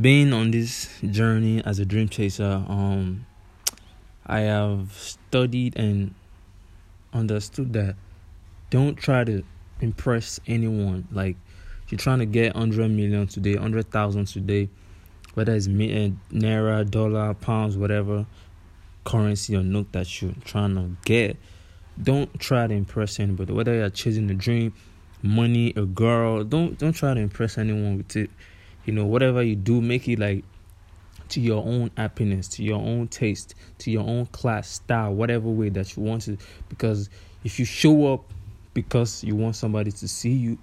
being on this journey as a dream chaser, um, I have studied and understood that don't try to impress anyone. Like you're trying to get hundred million today, hundred thousand today, whether it's eh, naira, dollar, pounds, whatever currency or note that you're trying to get. Don't try to impress anybody. Whether you're chasing a dream, money, a girl, don't don't try to impress anyone with it you know whatever you do make it like to your own happiness to your own taste to your own class style whatever way that you want it. Because if you show up because you want somebody to see you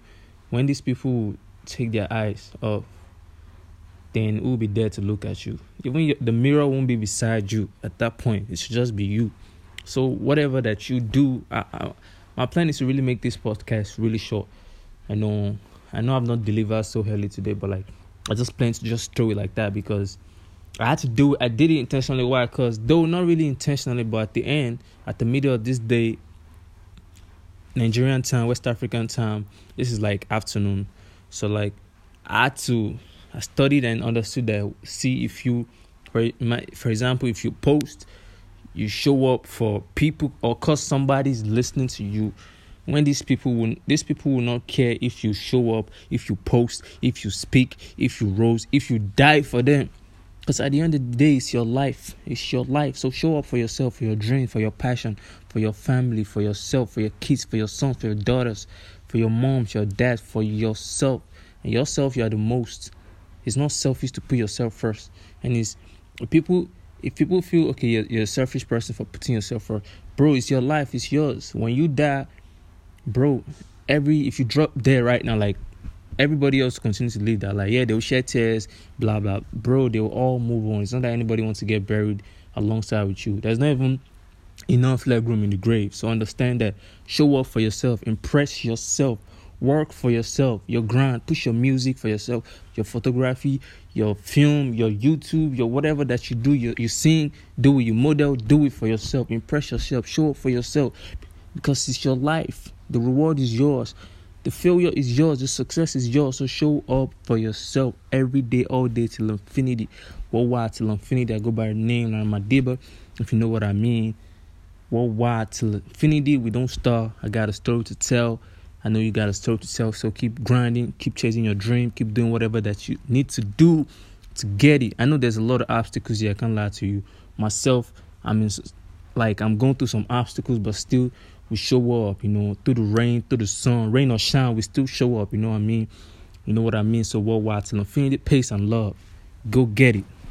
when these people take their eyes off then it will be there to look at you? Even the mirror won't be beside you at that point. It should just be you. So whatever that you do I, I, my plan is to really make this podcast really short. I know i know i've not delivered so early today but like I just planned to just throw it like that because I had to do it. I did it intentionally. Why? Because though not really intentionally, but at the end, at the middle of this day, Nigerian time, West African time, this is like afternoon. So like I had to I studied and understood that see if you for for example if you post you show up for people or cause somebody's listening to you when these people will these people will not care if you show up if you post if you speak if you rose if you die for them. Because at the end of the day it's your life. It's your life. So show up for yourself for your dream for your passion for your family for yourself for your kids for your sons for your daughters for your moms your dad for yourself. And yourself you are the most. It's not selfish to put yourself first. And it's people if people feel okay you're, you're a selfish person for putting yourself first. Bro it's your life. It's yours. When you die bro, every if you drop there right now, like everybody else continues to live that. Like, yeah, they'll shed tears, blah blah. Bro, they'll all move on. It's not that anybody wants to get buried alongside with you. There's not even enough leg room in the grave. So understand that. Show up for yourself. Impress yourself. Work for yourself. Your grind. Push your music for yourself. Your photography, your film, your YouTube, your whatever that you do, you, you sing, do it. You model, do it for yourself. Impress yourself. Show up for yourself because it's your life. The reward is yours. The failure is yours. The success is yours. So show up for yourself every day, all day till infinity. Worldwide till infinity. I go by name like Madiba, if you know what I mean. Worldwide till infinity. We don't stop. I got a story to tell. I know you got a story to tell. So keep grinding, keep chasing your dream, keep doing whatever that you need to do to get it. I know there's a lot of obstacles here. I can't lie to you. Myself, I mean, like I'm going through some obstacles, but still we show up, you know, through the rain, through the sun, rain or shine, we still show up, you know what I mean? You know what I mean? So worldwide till infinity, pace and love. Go get it.